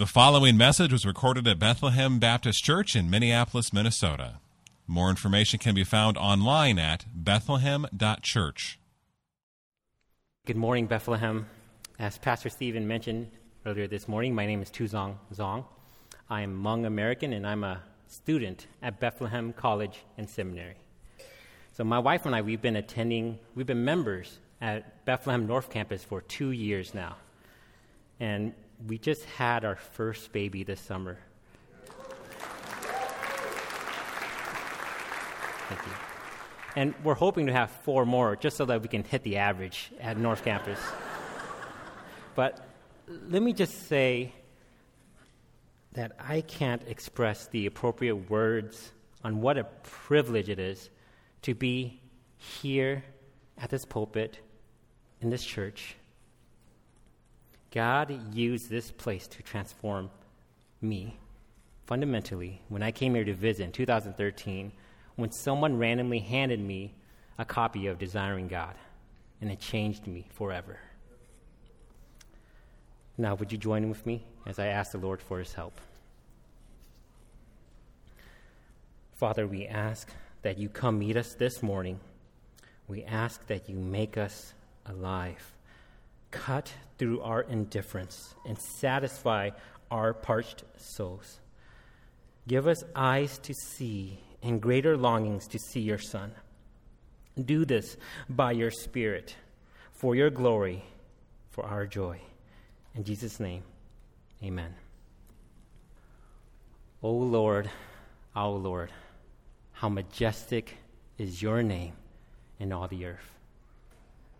The following message was recorded at Bethlehem Baptist Church in Minneapolis, Minnesota. More information can be found online at bethlehem.church. Good morning, Bethlehem. As Pastor Stephen mentioned earlier this morning, my name is Tuezong Xiong. I am Hmong American and I'm a student at Bethlehem College and Seminary. So, my wife and I, we've been attending, we've been members at Bethlehem North Campus for two years now. And we just had our first baby this summer. Thank you. And we're hoping to have four more just so that we can hit the average at North Campus. but let me just say that I can't express the appropriate words on what a privilege it is to be here at this pulpit in this church God used this place to transform me fundamentally when I came here to visit in 2013 when someone randomly handed me a copy of Desiring God, and it changed me forever. Now, would you join with me as I ask the Lord for his help? Father, we ask that you come meet us this morning. We ask that you make us alive cut through our indifference and satisfy our parched souls. Give us eyes to see and greater longings to see your Son. Do this by your Spirit, for your glory, for our joy. In Jesus' name, amen. O Lord, our Lord, how majestic is your name in all the earth.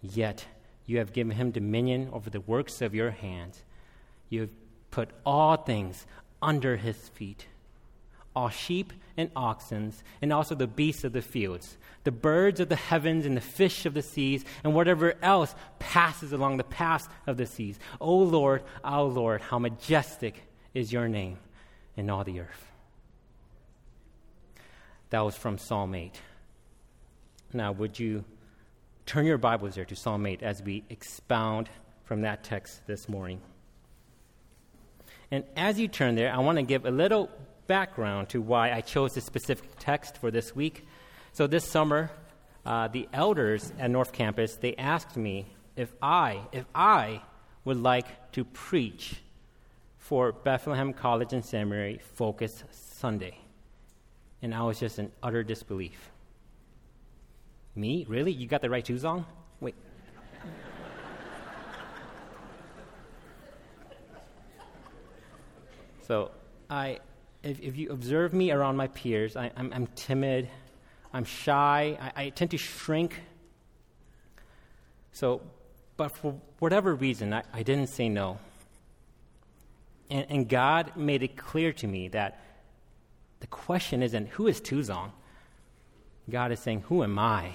Yet you have given him dominion over the works of your hands. You have put all things under his feet all sheep and oxen, and also the beasts of the fields, the birds of the heavens, and the fish of the seas, and whatever else passes along the paths of the seas. O Lord, our Lord, how majestic is your name in all the earth. That was from Psalm 8. Now, would you Turn your Bibles there to Psalm 8 as we expound from that text this morning. And as you turn there, I want to give a little background to why I chose this specific text for this week. So this summer, uh, the elders at North Campus they asked me if I if I would like to preach for Bethlehem College and Seminary Focus Sunday, and I was just in utter disbelief. Me? Really? You got the right shoes on? Wait. so, I, if, if, you observe me around my peers, I, am timid, I'm shy, I, I, tend to shrink. So, but for whatever reason, I, I didn't say no. And, and, God made it clear to me that the question isn't who is Tuezong? God is saying, Who am I?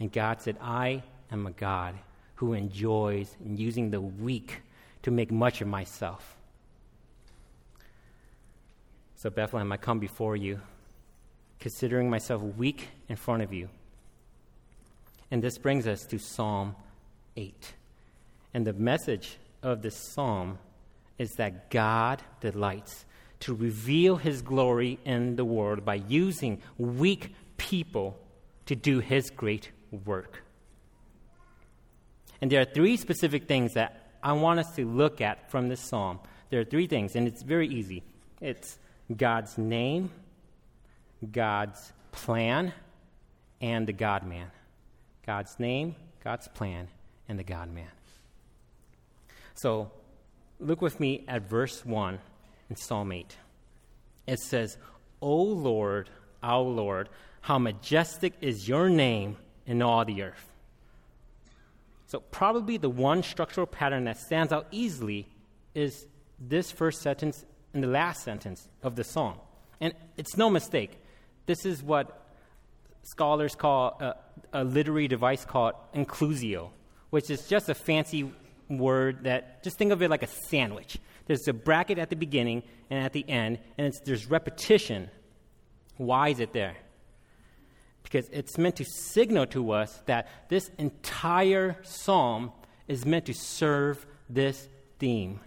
And God said, I am a God who enjoys using the weak to make much of myself. So, Bethlehem, I come before you, considering myself weak in front of you. And this brings us to Psalm 8. And the message of this psalm is that God delights to reveal his glory in the world by using weak people to do his great work. And there are three specific things that I want us to look at from this psalm. There are three things, and it's very easy it's God's name, God's plan, and the God man. God's name, God's plan, and the God man. So look with me at verse 1 in Psalm 8. It says, O Lord, our Lord, how majestic is your name in all the earth. So, probably the one structural pattern that stands out easily is this first sentence and the last sentence of the song. And it's no mistake. This is what scholars call a, a literary device called inclusio, which is just a fancy word that just think of it like a sandwich. There's a bracket at the beginning and at the end, and there's repetition. Why is it there? Because it's meant to signal to us that this entire psalm is meant to serve this theme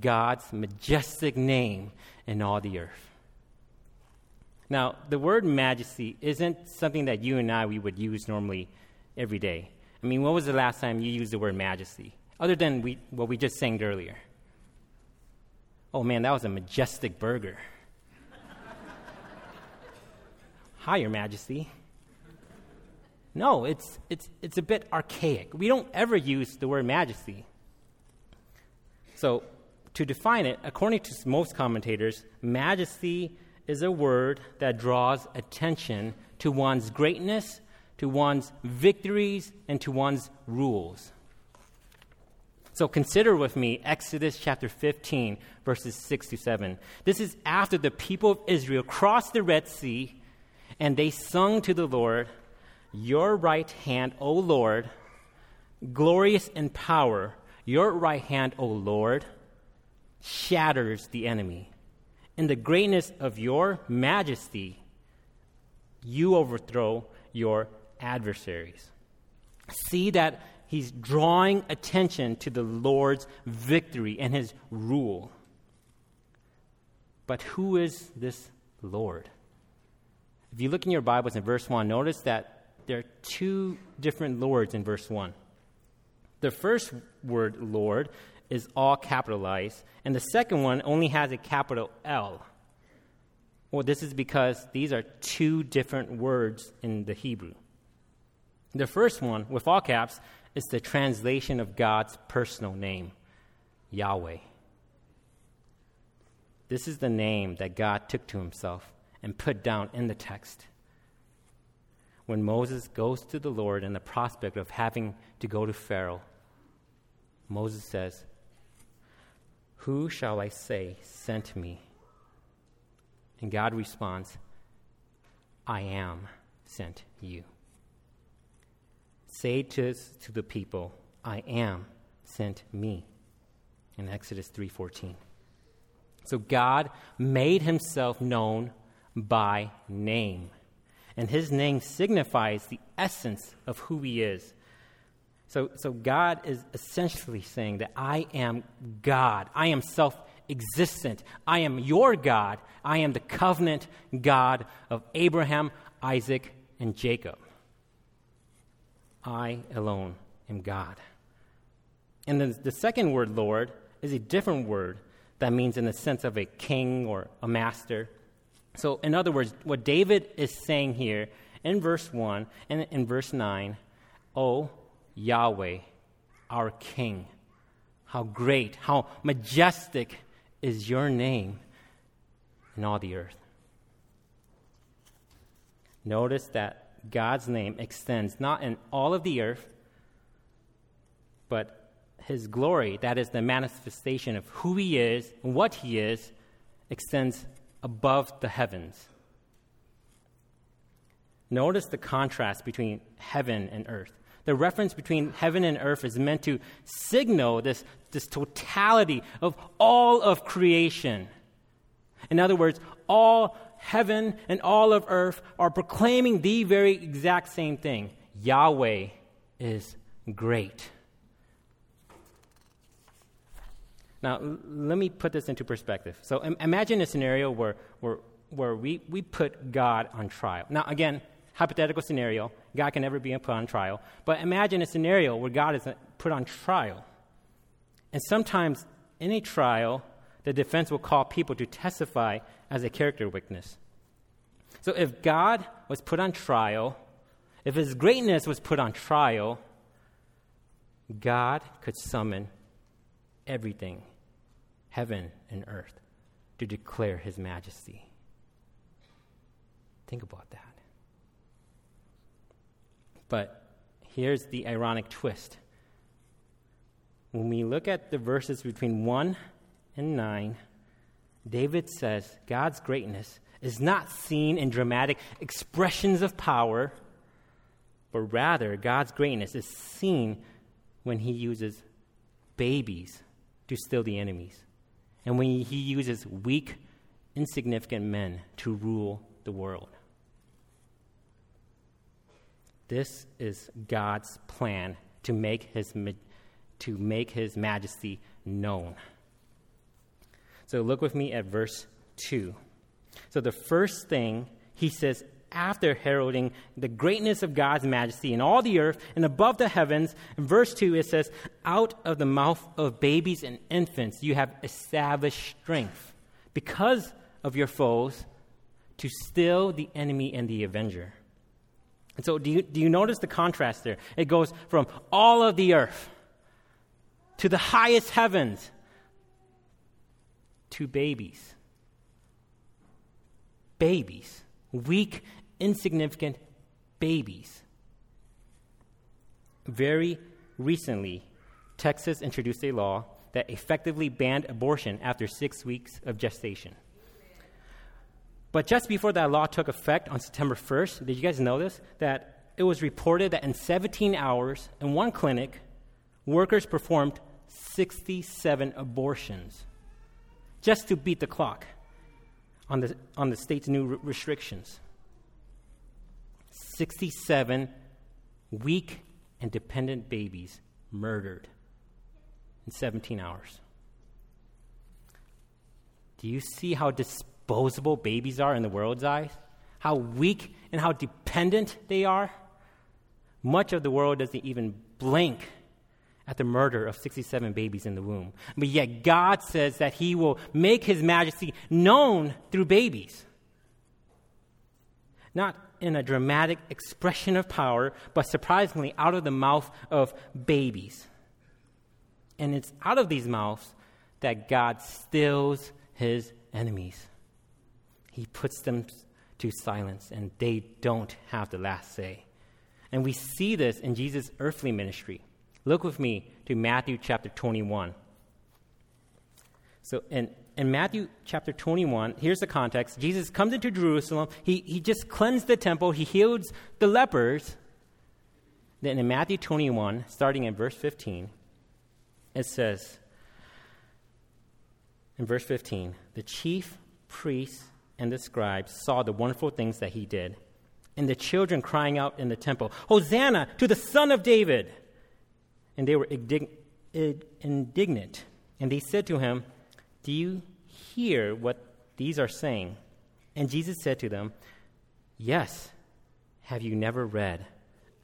God's majestic name in all the earth. Now, the word majesty isn't something that you and I we would use normally every day. I mean, when was the last time you used the word majesty? Other than we, what we just sang earlier. Oh man, that was a majestic burger. Hi, Your Majesty. No, it's, it's, it's a bit archaic. We don't ever use the word majesty. So, to define it, according to most commentators, majesty is a word that draws attention to one's greatness, to one's victories, and to one's rules. So consider with me Exodus chapter 15, verses 6 to 7. This is after the people of Israel crossed the Red Sea and they sung to the Lord, Your right hand, O Lord, glorious in power, your right hand, O Lord, shatters the enemy. In the greatness of your majesty, you overthrow your adversaries. See that he's drawing attention to the Lord's victory and his rule. But who is this Lord? If you look in your Bibles in verse 1, notice that there are two different Lords in verse 1. The first word, Lord, is all capitalized, and the second one only has a capital L. Well, this is because these are two different words in the Hebrew. The first one, with all caps, is the translation of God's personal name, Yahweh. This is the name that God took to himself and put down in the text. When Moses goes to the Lord in the prospect of having to go to Pharaoh, Moses says, who shall I say sent me? And God responds, I am sent you. Say to, to the people, I am sent me. In Exodus 3:14. So God made himself known by name. And his name signifies the essence of who he is. So, so God is essentially saying that I am God. I am self existent. I am your God. I am the covenant God of Abraham, Isaac, and Jacob. I alone am God. And then the second word, Lord, is a different word that means in the sense of a king or a master. So, in other words, what David is saying here in verse 1 and in verse 9, oh, Yahweh, our King. How great, how majestic is your name in all the earth. Notice that God's name extends not in all of the earth, but his glory, that is the manifestation of who he is and what he is, extends above the heavens. Notice the contrast between heaven and earth the reference between heaven and earth is meant to signal this, this totality of all of creation. In other words, all heaven and all of earth are proclaiming the very exact same thing Yahweh is great. Now, l- let me put this into perspective. So, Im- imagine a scenario where, where, where we, we put God on trial. Now, again, hypothetical scenario. God can never be put on trial. But imagine a scenario where God is uh, put on trial. And sometimes in a trial, the defense will call people to testify as a character witness. So if God was put on trial, if his greatness was put on trial, God could summon everything, heaven and earth, to declare his majesty. Think about that. But here's the ironic twist when we look at the verses between 1 and 9, David says God's greatness is not seen in dramatic expressions of power, but rather God's greatness is seen when he uses babies to still the enemies, and when he uses weak, insignificant men to rule the world. This is God's plan to make his, to make his majesty known. So look with me at verse 2. So the first thing he says after heralding the greatness of God's majesty in all the earth and above the heavens, in verse 2 it says, Out of the mouth of babies and infants you have established strength because of your foes to still the enemy and the avenger. And so, do you, do you notice the contrast there? It goes from all of the earth to the highest heavens to babies. Babies. Weak, insignificant babies. Very recently, Texas introduced a law that effectively banned abortion after six weeks of gestation. But just before that law took effect on September 1st, did you guys know this? That it was reported that in 17 hours, in one clinic, workers performed 67 abortions just to beat the clock on the, on the state's new r- restrictions. 67 weak and dependent babies murdered in 17 hours. Do you see how disposable babies are in the world's eyes, how weak and how dependent they are, much of the world doesn't even blink at the murder of 67 babies in the womb. But yet, God says that He will make His majesty known through babies. Not in a dramatic expression of power, but surprisingly out of the mouth of babies. And it's out of these mouths that God stills His enemies he puts them to silence, and they don't have the last say. And we see this in Jesus' earthly ministry. Look with me to Matthew chapter 21. So, in, in Matthew chapter 21, here's the context Jesus comes into Jerusalem. He, he just cleansed the temple, he heals the lepers. Then in Matthew 21, starting in verse 15, it says, in verse 15, the chief priests and the scribes saw the wonderful things that he did, and the children crying out in the temple, Hosanna to the Son of David! And they were indignant. And they said to him, Do you hear what these are saying? And Jesus said to them, Yes. Have you never read?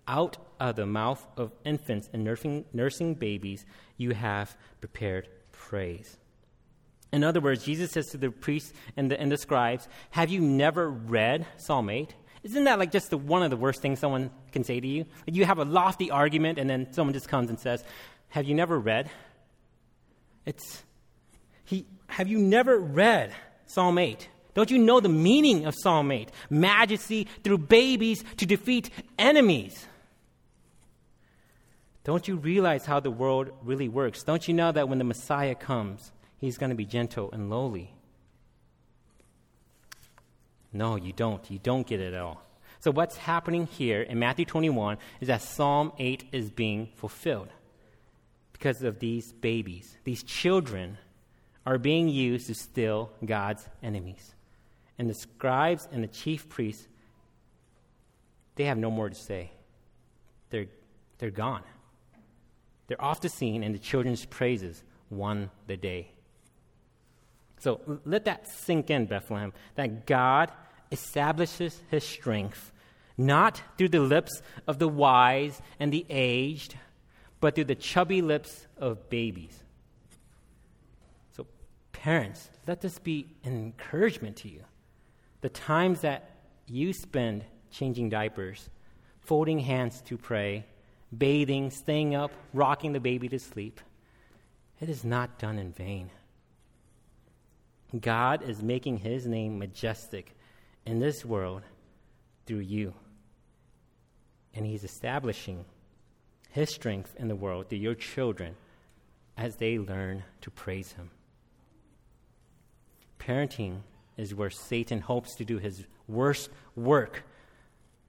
Out of the mouth of infants and nursing, nursing babies, you have prepared praise. In other words, Jesus says to the priests and the, and the scribes, Have you never read Psalm 8? Isn't that like just the, one of the worst things someone can say to you? Like you have a lofty argument, and then someone just comes and says, Have you never read? It's, he, have you never read Psalm 8? Don't you know the meaning of Psalm 8? Majesty through babies to defeat enemies. Don't you realize how the world really works? Don't you know that when the Messiah comes, he's going to be gentle and lowly. No, you don't. You don't get it at all. So, what's happening here in Matthew 21 is that Psalm 8 is being fulfilled because of these babies. These children are being used to still God's enemies. And the scribes and the chief priests, they have no more to say. They're, they're gone. They're off the scene, and the children's praises won the day. So let that sink in, Bethlehem, that God establishes his strength not through the lips of the wise and the aged, but through the chubby lips of babies. Parents, let this be an encouragement to you. The times that you spend changing diapers, folding hands to pray, bathing, staying up, rocking the baby to sleep, it is not done in vain. God is making his name majestic in this world through you. And he's establishing his strength in the world through your children as they learn to praise Him. Parenting is where Satan hopes to do his worst work,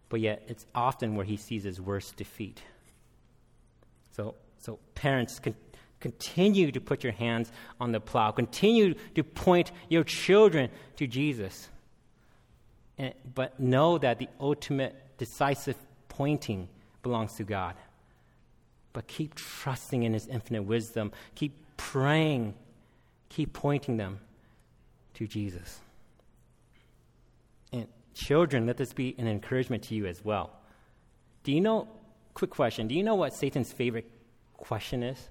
but yet it's often where he sees his worst defeat. So, so parents, con- continue to put your hands on the plow. Continue to point your children to Jesus. And, but know that the ultimate decisive pointing belongs to God. But keep trusting in His infinite wisdom. Keep praying. Keep pointing them to Jesus. And children, let this be an encouragement to you as well. Do you know, quick question, do you know what Satan's favorite question is?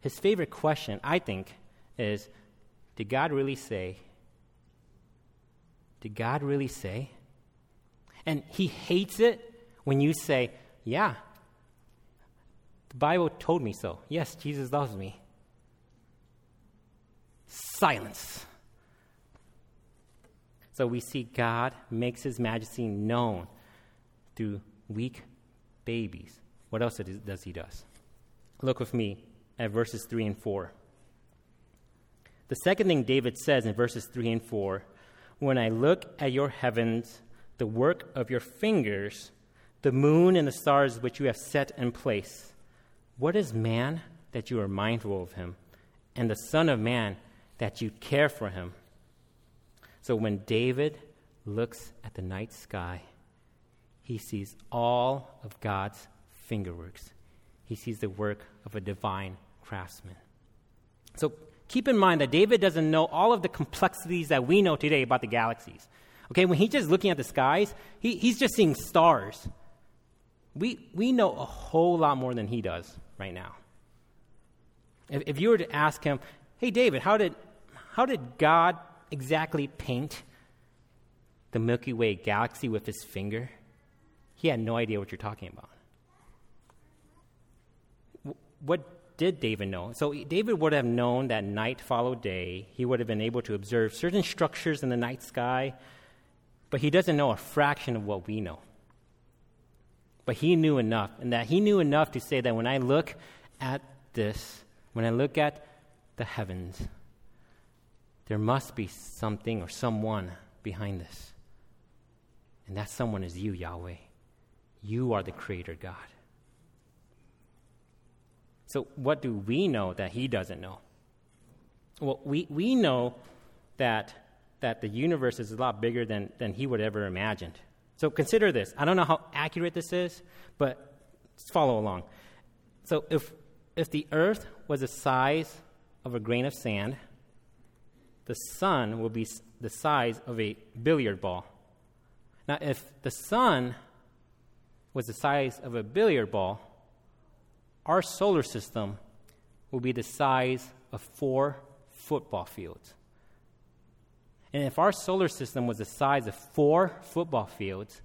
His favorite question, I think, is Did God really say? Did God really say? And he hates it when you say, Yeah, the Bible told me so. Yes, Jesus loves me. Silence. So we see God makes his majesty known through weak babies. What else does he does? Look with me at verses 3 and 4. The second thing David says in verses 3 and 4 When I look at your heavens, the work of your fingers, the moon and the stars which you have set in place, what is man that you are mindful of him, and the Son of Man that you care for him? So when David looks at the night sky, he sees all of God's fingerworks. He sees the work of a divine craftsman. So keep in mind that David doesn't know all of the complexities that we know today about the galaxies. Okay, when he's just looking at the skies, he, he's just seeing stars. We, we know a whole lot more than he does right now. If, if you were to ask him, hey, David, how did, how did God exactly paint the Milky Way galaxy with his finger? He had no idea what you're talking about. What did David know? So, David would have known that night followed day. He would have been able to observe certain structures in the night sky, but he doesn't know a fraction of what we know. But he knew enough, and that he knew enough to say that when I look at this, when I look at the heavens, there must be something or someone behind this. And that someone is you, Yahweh. You are the Creator God. So, what do we know that He doesn't know? Well, we, we know that, that the universe is a lot bigger than, than He would ever imagined. So, consider this. I don't know how accurate this is, but follow along. So, if, if the earth was the size of a grain of sand, the sun will be the size of a billiard ball. Now, if the sun was the size of a billiard ball, our solar system will be the size of four football fields. And if our solar system was the size of four football fields,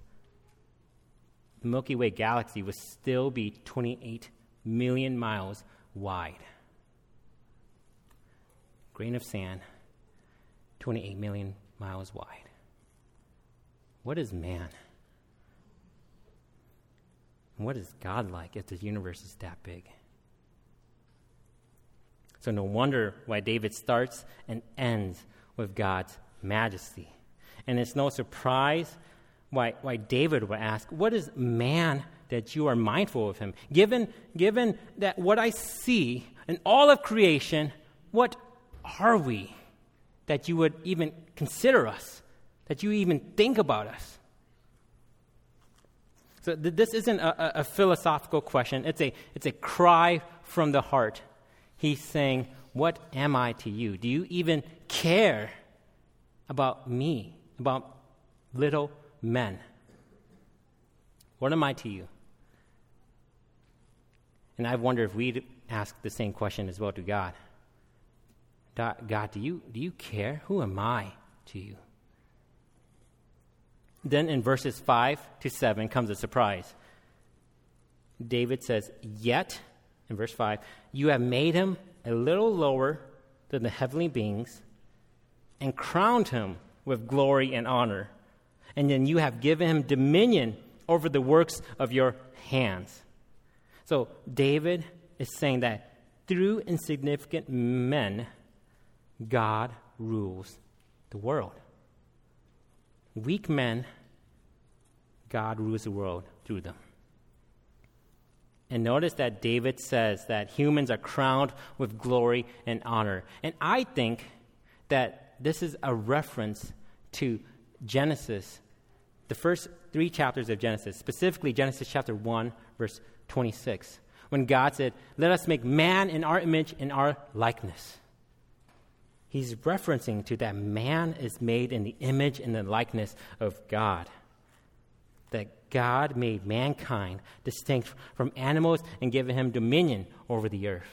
the Milky Way galaxy would still be 28 million miles wide. Grain of sand 28 million miles wide. What is man? what is God like if the universe is that big? So, no wonder why David starts and ends with God's majesty. And it's no surprise why, why David would ask, What is man that you are mindful of him? Given, given that what I see in all of creation, what are we? That you would even consider us, that you even think about us. So th- this isn't a, a, philosophical question, it's a, it's a cry from the heart. He's saying, What am I to you? Do you even care about me, about little men? What am I to you? And I wonder if we'd ask the same question as well to God. God, do you, do you care? Who am I to you? Then in verses 5 to 7 comes a surprise. David says, Yet, in verse 5, you have made him a little lower than the heavenly beings and crowned him with glory and honor. And then you have given him dominion over the works of your hands. So David is saying that through insignificant men, God rules the world. Weak men, God rules the world through them. And notice that David says that humans are crowned with glory and honor. And I think that this is a reference to Genesis, the first three chapters of Genesis, specifically Genesis chapter 1, verse 26, when God said, Let us make man in our image, in our likeness. He's referencing to that man is made in the image and the likeness of God. That God made mankind distinct from animals and given him dominion over the earth.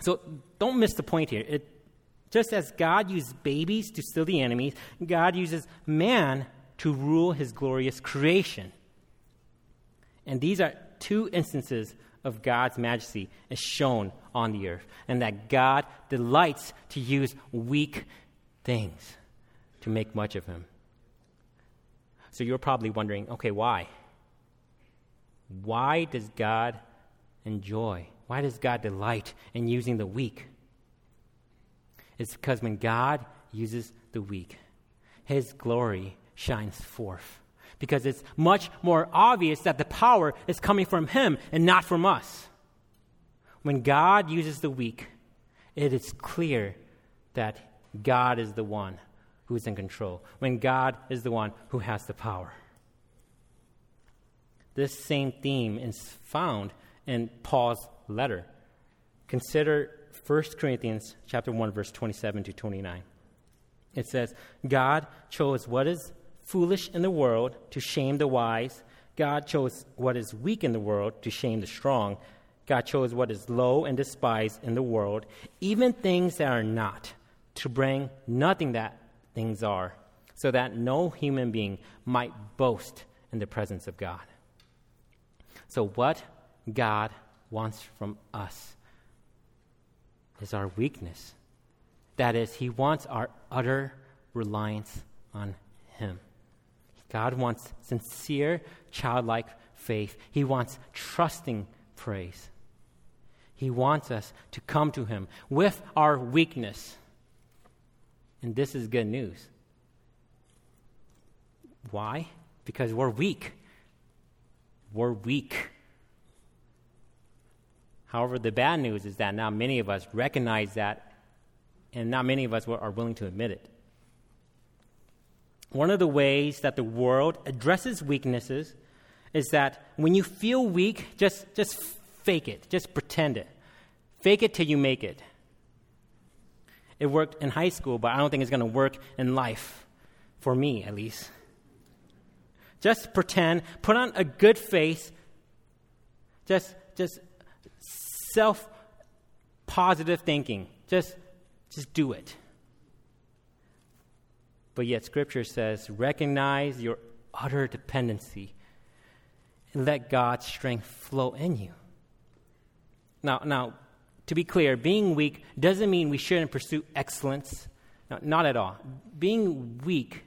So don't miss the point here. It, just as God used babies to still the enemies, God uses man to rule his glorious creation. And these are two instances of God's majesty as shown on the earth, and that God delights to use weak things to make much of him. So you're probably wondering okay, why? Why does God enjoy? Why does God delight in using the weak? It's because when God uses the weak, his glory shines forth. Because it's much more obvious that the power is coming from him and not from us. When God uses the weak, it is clear that God is the one who is in control, when God is the one who has the power. This same theme is found in Paul's letter. Consider 1 Corinthians chapter 1 verse 27 to 29. It says, God chose what is foolish in the world to shame the wise. God chose what is weak in the world to shame the strong. God chose what is low and despised in the world, even things that are not, to bring nothing that things are, so that no human being might boast in the presence of God. So, what God wants from us is our weakness. That is, He wants our utter reliance on Him. God wants sincere, childlike faith. He wants trusting praise. He wants us to come to Him with our weakness. And this is good news. Why? Because we're weak. We're weak. However, the bad news is that now many of us recognize that, and not many of us are willing to admit it. One of the ways that the world addresses weaknesses is that when you feel weak, just, just fake it, just pretend it. Fake it till you make it. It worked in high school, but I don't think it's going to work in life, for me at least. Just pretend, put on a good face, just, just self positive thinking. Just, just do it. But yet, Scripture says, recognize your utter dependency and let God's strength flow in you. Now, now, to be clear, being weak doesn't mean we shouldn't pursue excellence. No, not at all. Being weak,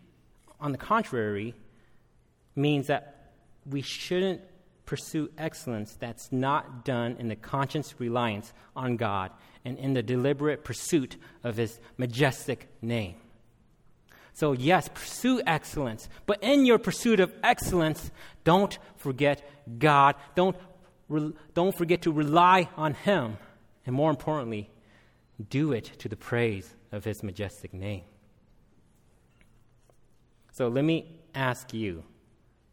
on the contrary, means that we shouldn't pursue excellence that's not done in the conscious reliance on God and in the deliberate pursuit of His majestic name. So, yes, pursue excellence, but in your pursuit of excellence, don't forget God. Don't, re- don't forget to rely on Him. And more importantly, do it to the praise of His majestic name. So, let me ask you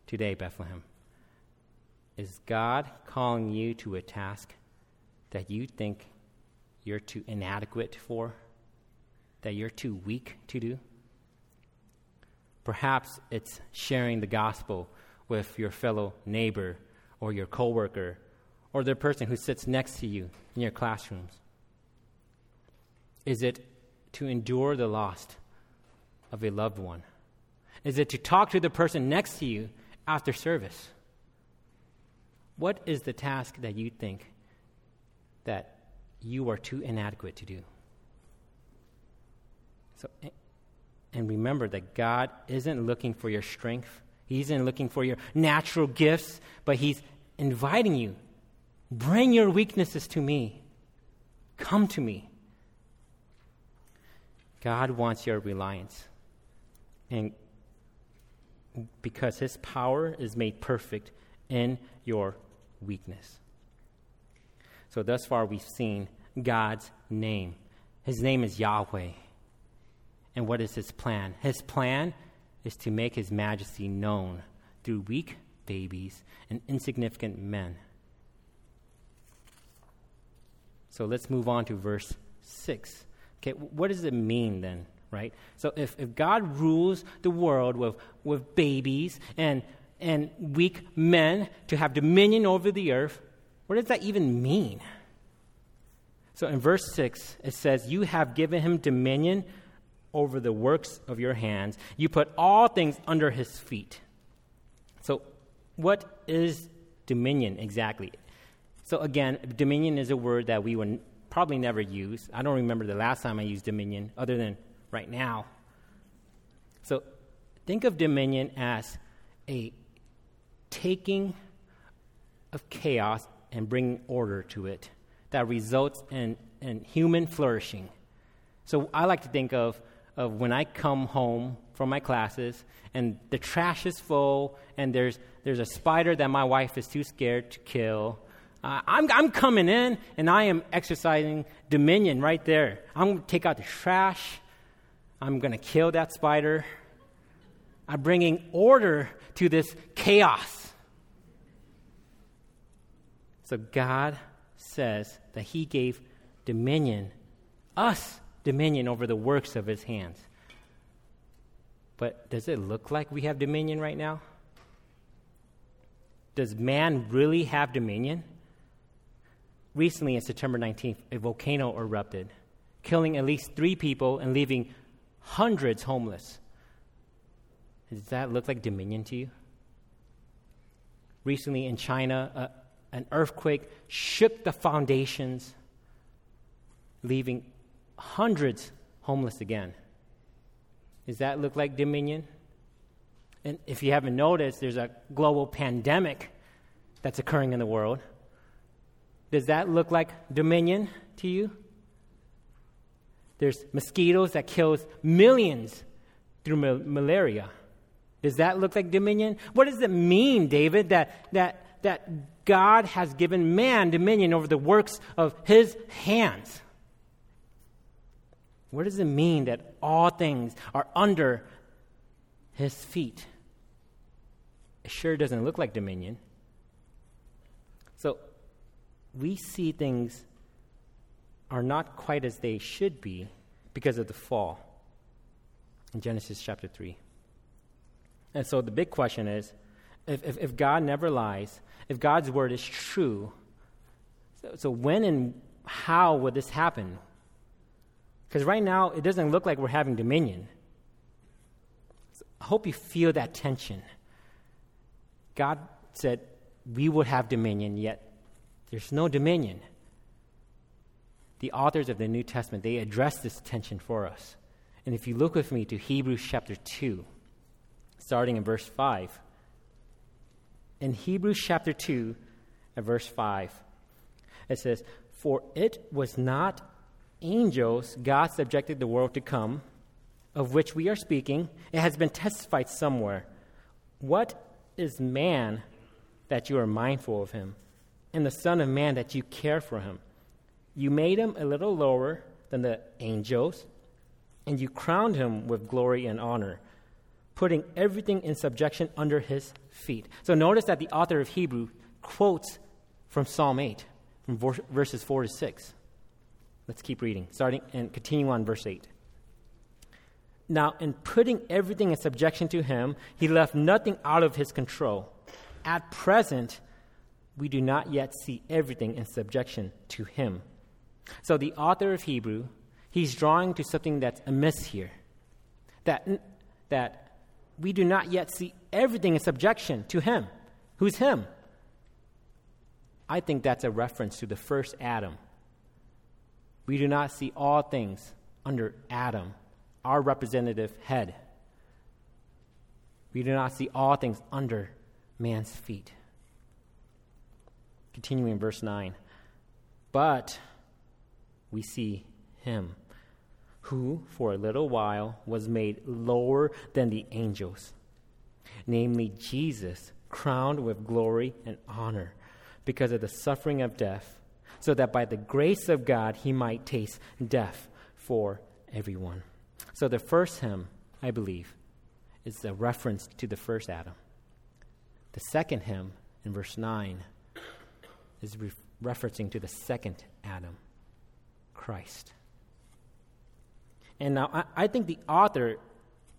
today, Bethlehem is God calling you to a task that you think you're too inadequate for, that you're too weak to do? Perhaps it's sharing the gospel with your fellow neighbor or your coworker or the person who sits next to you in your classrooms. Is it to endure the loss of a loved one? Is it to talk to the person next to you after service? What is the task that you think that you are too inadequate to do? So, and remember that God isn't looking for your strength. He isn't looking for your natural gifts, but He's inviting you bring your weaknesses to me. Come to me. God wants your reliance. And because his power is made perfect in your weakness. So, thus far, we've seen God's name. His name is Yahweh. And what is his plan? His plan is to make his majesty known through weak babies and insignificant men. So let's move on to verse 6. Okay, what does it mean then, right? So if, if God rules the world with, with babies and, and weak men to have dominion over the earth, what does that even mean? So in verse 6, it says, You have given him dominion over the works of your hands. You put all things under his feet. So, what is dominion exactly? So, again, dominion is a word that we would probably never use. I don't remember the last time I used dominion, other than right now. So, think of dominion as a taking of chaos and bringing order to it that results in, in human flourishing. So, I like to think of of when I come home from my classes and the trash is full and there's, there's a spider that my wife is too scared to kill. Uh, I'm, I'm coming in and I am exercising dominion right there. I'm going to take out the trash. I'm going to kill that spider. I'm bringing order to this chaos. So God says that He gave dominion, us dominion over the works of his hands. But does it look like we have dominion right now? Does man really have dominion? Recently, on September 19th, a volcano erupted, killing at least three people and leaving hundreds homeless. Does that look like dominion to you? Recently in China, uh, an earthquake shook the foundations, leaving hundreds homeless again. Does that look like dominion? And if you haven't noticed, there's a global pandemic that's occurring in the world. Does that look like dominion to you? There's mosquitoes that kills millions through ma- malaria. Does that look like dominion? What does it mean, David, that, that, that God has given man dominion over the works of his hands? What does it mean that all things are under his feet? It sure doesn't look like dominion. So we see things are not quite as they should be because of the fall in Genesis chapter 3. And so the big question is if, if, if God never lies, if God's word is true, so, so when and how would this happen? Because right now, it doesn't look like we're having dominion. I hope you feel that tension. God said we would have dominion, yet there's no dominion. The authors of the New Testament, they address this tension for us. And if you look with me to Hebrews chapter 2, starting in verse 5. In Hebrews chapter 2, at verse 5, it says, For it was not angels God subjected the world to come, of which we are speaking, it has been testified somewhere. What is man that you are mindful of him, and the Son of Man that you care for him? You made him a little lower than the angels, and you crowned him with glory and honor, putting everything in subjection under his feet. So notice that the author of Hebrew quotes from Psalm 8, from verses 4 to 6. Let's keep reading, starting and continue on verse 8. Now, in putting everything in subjection to him, he left nothing out of his control. At present, we do not yet see everything in subjection to him. So, the author of Hebrew, he's drawing to something that's amiss here. That, that we do not yet see everything in subjection to him. Who's him? I think that's a reference to the first Adam we do not see all things under Adam, our representative head. We do not see all things under man's feet. Continuing in verse 9. But we see him, who for a little while was made lower than the angels, namely Jesus, crowned with glory and honor because of the suffering of death, so that by the grace of God he might taste death for everyone. So the first hymn, I believe, is a reference to the first Adam. The second hymn in verse 9 is re- referencing to the second Adam, Christ. And now I, I think the author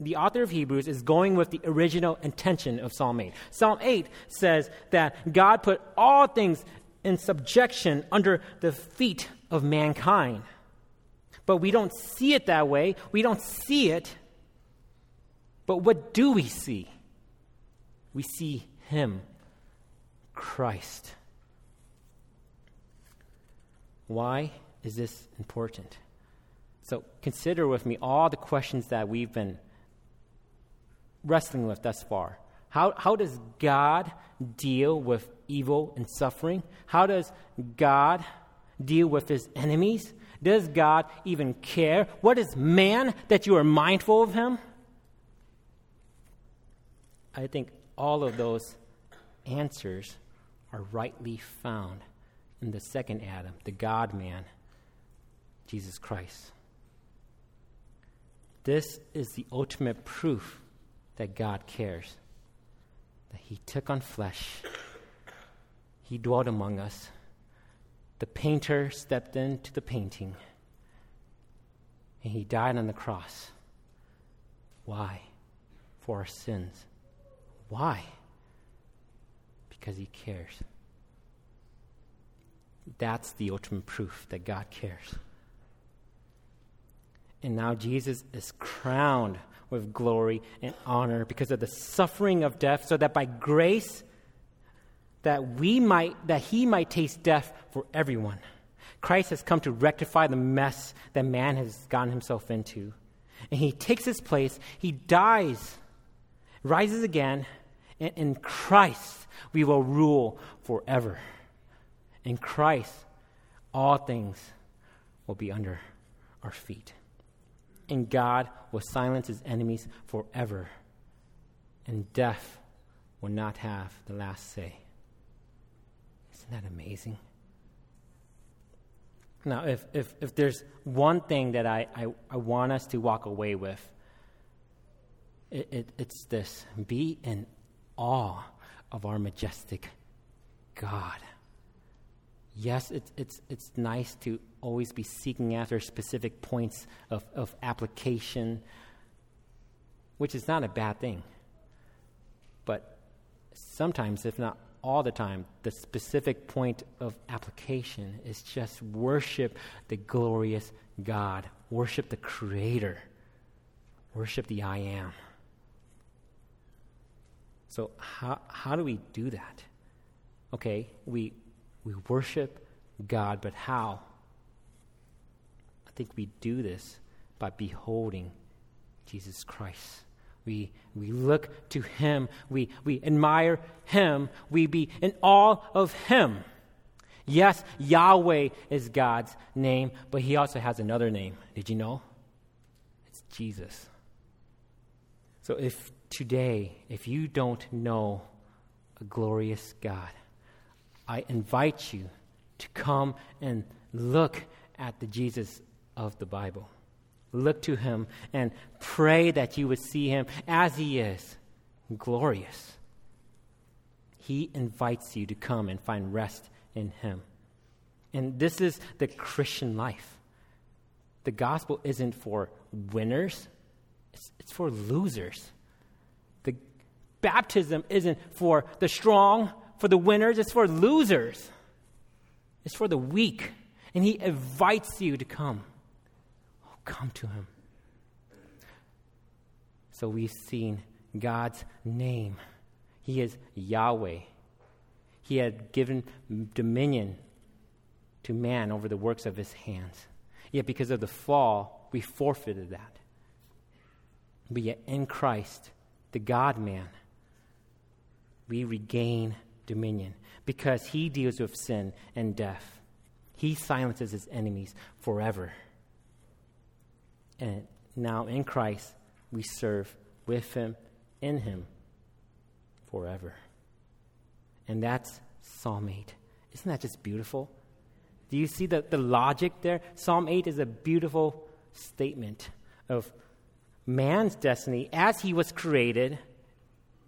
the author of Hebrews is going with the original intention of Psalm 8. Psalm 8 says that God put all things in subjection under the feet of mankind. But we don't see it that way. We don't see it. But what do we see? We see Him, Christ. Why is this important? So consider with me all the questions that we've been wrestling with thus far. How, how does God deal with evil and suffering? How does God deal with his enemies? Does God even care? What is man that you are mindful of him? I think all of those answers are rightly found in the second Adam, the God man, Jesus Christ. This is the ultimate proof that God cares, that He took on flesh, He dwelt among us. The painter stepped into the painting, and He died on the cross. Why? For our sins. Why? Because He cares. That's the ultimate proof that God cares. And now Jesus is crowned with glory and honor because of the suffering of death, so that by grace that we might that he might taste death for everyone. Christ has come to rectify the mess that man has gotten himself into. And he takes his place, he dies, rises again, and in Christ we will rule forever. In Christ, all things will be under our feet and God will silence his enemies forever, and death will not have the last say. Isn't that amazing? Now, if, if, if there's one thing that I, I, I want us to walk away with, it, it, it's this be in awe of our majestic God. Yes, it's, it's, it's nice to always be seeking after specific points of, of application, which is not a bad thing. But sometimes, if not all the time, the specific point of application is just worship the glorious God, worship the Creator, worship the I Am. So, how, how do we do that? Okay, we, we worship God, but how? I think we do this by beholding Jesus Christ. We, we look to Him. We, we admire Him. We be in awe of Him. Yes, Yahweh is God's name, but He also has another name. Did you know? It's Jesus. So if today, if you don't know a glorious God, I invite you to come and look at the Jesus of the Bible. Look to him and pray that you would see him as he is, glorious. He invites you to come and find rest in him. And this is the Christian life. The gospel isn't for winners, it's, it's for losers. The baptism isn't for the strong, for the winners, it's for losers. It's for the weak. And he invites you to come oh, come to him. So we've seen God's name. He is Yahweh. He had given dominion to man over the works of his hands. Yet because of the fall, we forfeited that. But yet in Christ, the God man, we regain dominion because he deals with sin and death. He silences his enemies forever. And now in Christ, we serve with him, in him, forever. And that's Psalm 8. Isn't that just beautiful? Do you see the, the logic there? Psalm 8 is a beautiful statement of man's destiny as he was created,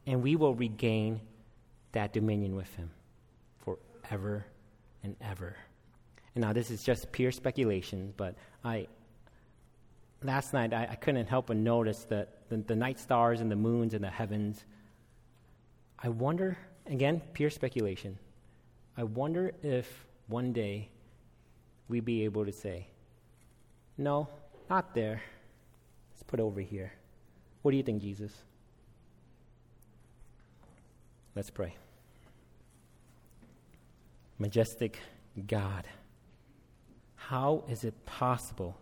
and we will regain that dominion with him forever and ever. And now, this is just pure speculation, but I. Last night, I, I couldn't help but notice that the, the night stars and the moons and the heavens. I wonder, again, pure speculation. I wonder if one day we'd be able to say, no, not there. Let's put over here. What do you think, Jesus? Let's pray. Majestic God, how is it possible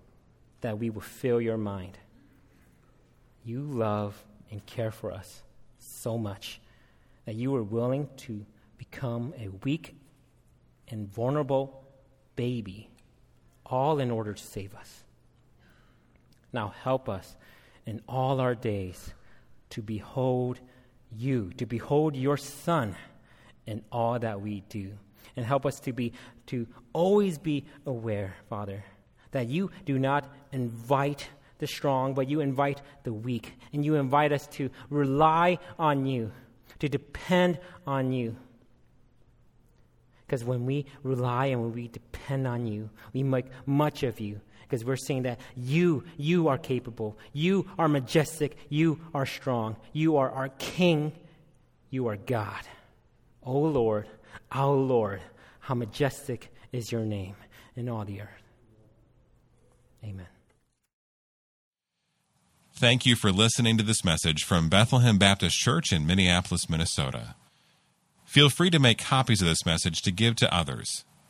that we will fill your mind? You love and care for us so much that you were willing to become a weak and vulnerable baby, all in order to save us. Now help us in all our days to behold you, to behold your Son in all that we do. And help us to be to always be aware, Father, that you do not invite the strong, but you invite the weak. And you invite us to rely on you, to depend on you. Because when we rely and when we depend on you, we make much of you because we're saying that you, you are capable. You are majestic. You are strong. You are our King. You are God. O oh Lord, our Lord, how majestic is your name in all the earth. Amen. Thank you for listening to this message from Bethlehem Baptist Church in Minneapolis, Minnesota. Feel free to make copies of this message to give to others